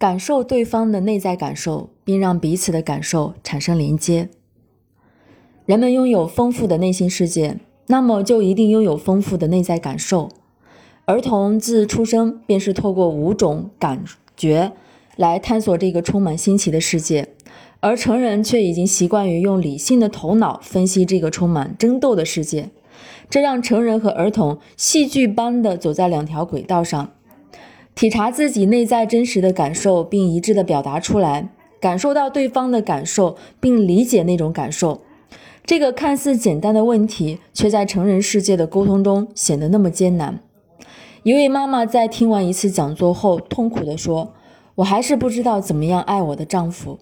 感受对方的内在感受，并让彼此的感受产生连接。人们拥有丰富的内心世界，那么就一定拥有丰富的内在感受。儿童自出生便是透过五种感觉来探索这个充满新奇的世界，而成人却已经习惯于用理性的头脑分析这个充满争斗的世界。这让成人和儿童戏剧般的走在两条轨道上，体察自己内在真实的感受，并一致的表达出来，感受到对方的感受，并理解那种感受。这个看似简单的问题，却在成人世界的沟通中显得那么艰难。一位妈妈在听完一次讲座后，痛苦地说：“我还是不知道怎么样爱我的丈夫。”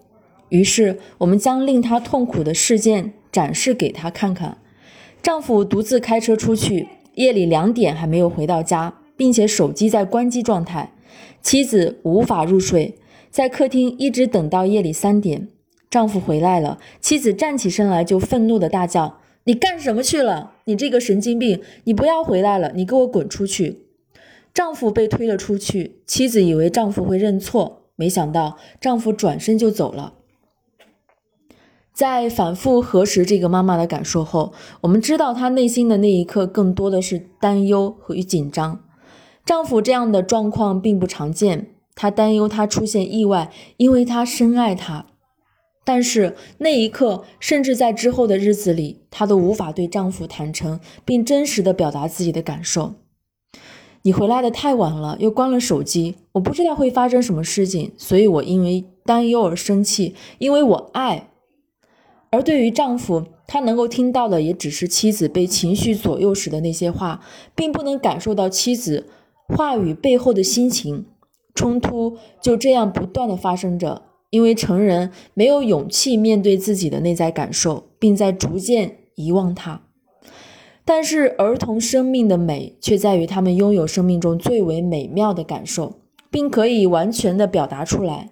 于是，我们将令她痛苦的事件展示给她看看。丈夫独自开车出去，夜里两点还没有回到家，并且手机在关机状态。妻子无法入睡，在客厅一直等到夜里三点。丈夫回来了，妻子站起身来就愤怒的大叫：“你干什么去了？你这个神经病！你不要回来了！你给我滚出去！”丈夫被推了出去，妻子以为丈夫会认错，没想到丈夫转身就走了。在反复核实这个妈妈的感受后，我们知道她内心的那一刻更多的是担忧和紧张。丈夫这样的状况并不常见，她担忧他出现意外，因为她深爱他。但是那一刻，甚至在之后的日子里，她都无法对丈夫坦诚并真实的表达自己的感受。你回来的太晚了，又关了手机，我不知道会发生什么事情，所以我因为担忧而生气，因为我爱。而对于丈夫，他能够听到的也只是妻子被情绪左右时的那些话，并不能感受到妻子话语背后的心情。冲突就这样不断的发生着，因为成人没有勇气面对自己的内在感受，并在逐渐遗忘它。但是儿童生命的美却在于他们拥有生命中最为美妙的感受，并可以完全的表达出来。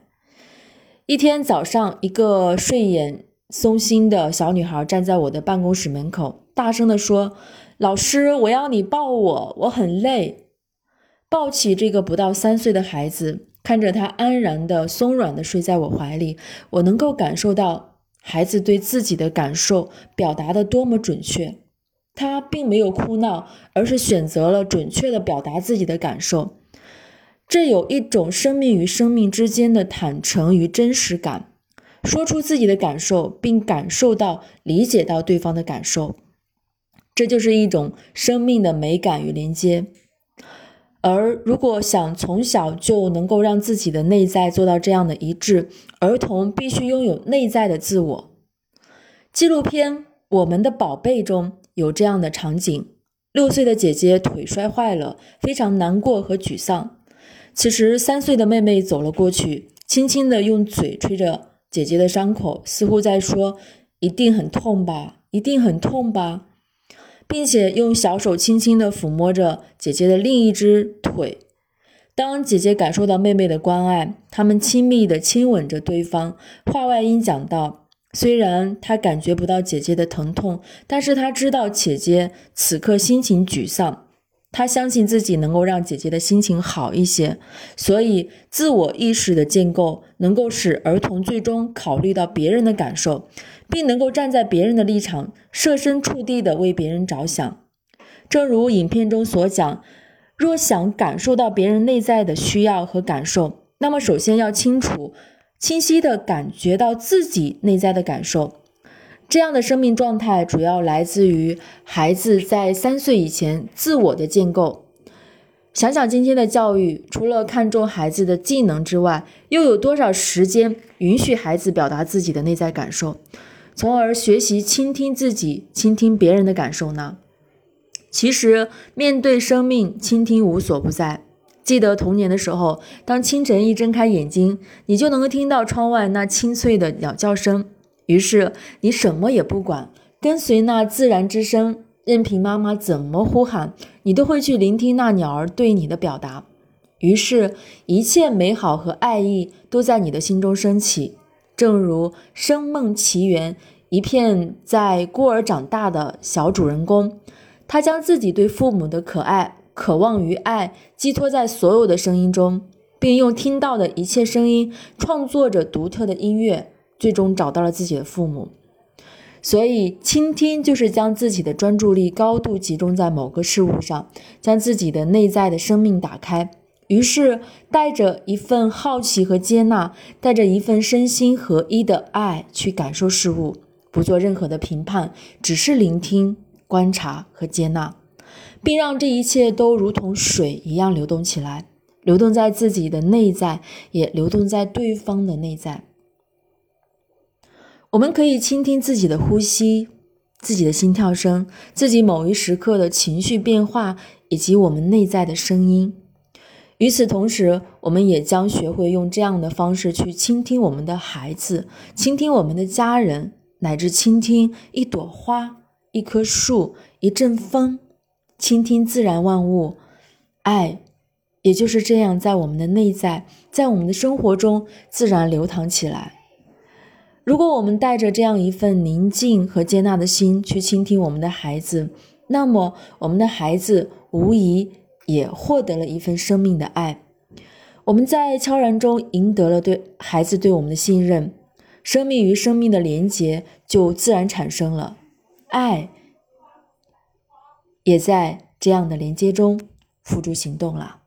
一天早上，一个睡眼。松心的小女孩站在我的办公室门口，大声地说：“老师，我要你抱我，我很累。”抱起这个不到三岁的孩子，看着他安然的、松软的睡在我怀里，我能够感受到孩子对自己的感受表达的多么准确。他并没有哭闹，而是选择了准确的表达自己的感受。这有一种生命与生命之间的坦诚与真实感。说出自己的感受，并感受到、理解到对方的感受，这就是一种生命的美感与连接。而如果想从小就能够让自己的内在做到这样的一致，儿童必须拥有内在的自我。纪录片《我们的宝贝》中有这样的场景：六岁的姐姐腿摔坏了，非常难过和沮丧。此时，三岁的妹妹走了过去，轻轻地用嘴吹着。姐姐的伤口似乎在说：“一定很痛吧，一定很痛吧。”并且用小手轻轻地抚摸着姐姐的另一只腿。当姐姐感受到妹妹的关爱，他们亲密地亲吻着对方。话外音讲到：“虽然她感觉不到姐姐的疼痛，但是她知道姐姐此刻心情沮丧。”他相信自己能够让姐姐的心情好一些，所以自我意识的建构能够使儿童最终考虑到别人的感受，并能够站在别人的立场，设身处地的为别人着想。正如影片中所讲，若想感受到别人内在的需要和感受，那么首先要清楚、清晰的感觉到自己内在的感受。这样的生命状态主要来自于孩子在三岁以前自我的建构。想想今天的教育，除了看重孩子的技能之外，又有多少时间允许孩子表达自己的内在感受，从而学习倾听自己、倾听别人的感受呢？其实，面对生命，倾听无所不在。记得童年的时候，当清晨一睁开眼睛，你就能够听到窗外那清脆的鸟叫声。于是你什么也不管，跟随那自然之声，任凭妈妈怎么呼喊，你都会去聆听那鸟儿对你的表达。于是，一切美好和爱意都在你的心中升起。正如《生梦奇缘》，一片在孤儿长大的小主人公，他将自己对父母的可爱、渴望与爱寄托在所有的声音中。并用听到的一切声音创作着独特的音乐，最终找到了自己的父母。所以，倾听就是将自己的专注力高度集中在某个事物上，将自己的内在的生命打开。于是，带着一份好奇和接纳，带着一份身心合一的爱去感受事物，不做任何的评判，只是聆听、观察和接纳，并让这一切都如同水一样流动起来，流动在自己的内在，也流动在对方的内在。我们可以倾听自己的呼吸、自己的心跳声、自己某一时刻的情绪变化，以及我们内在的声音。与此同时，我们也将学会用这样的方式去倾听我们的孩子、倾听我们的家人，乃至倾听一朵花、一棵树、一阵风，倾听自然万物。爱，也就是这样在我们的内在，在我们的生活中自然流淌起来。如果我们带着这样一份宁静和接纳的心去倾听我们的孩子，那么我们的孩子无疑也获得了一份生命的爱。我们在悄然中赢得了对孩子对我们的信任，生命与生命的连结就自然产生了，爱也在这样的连接中付诸行动了。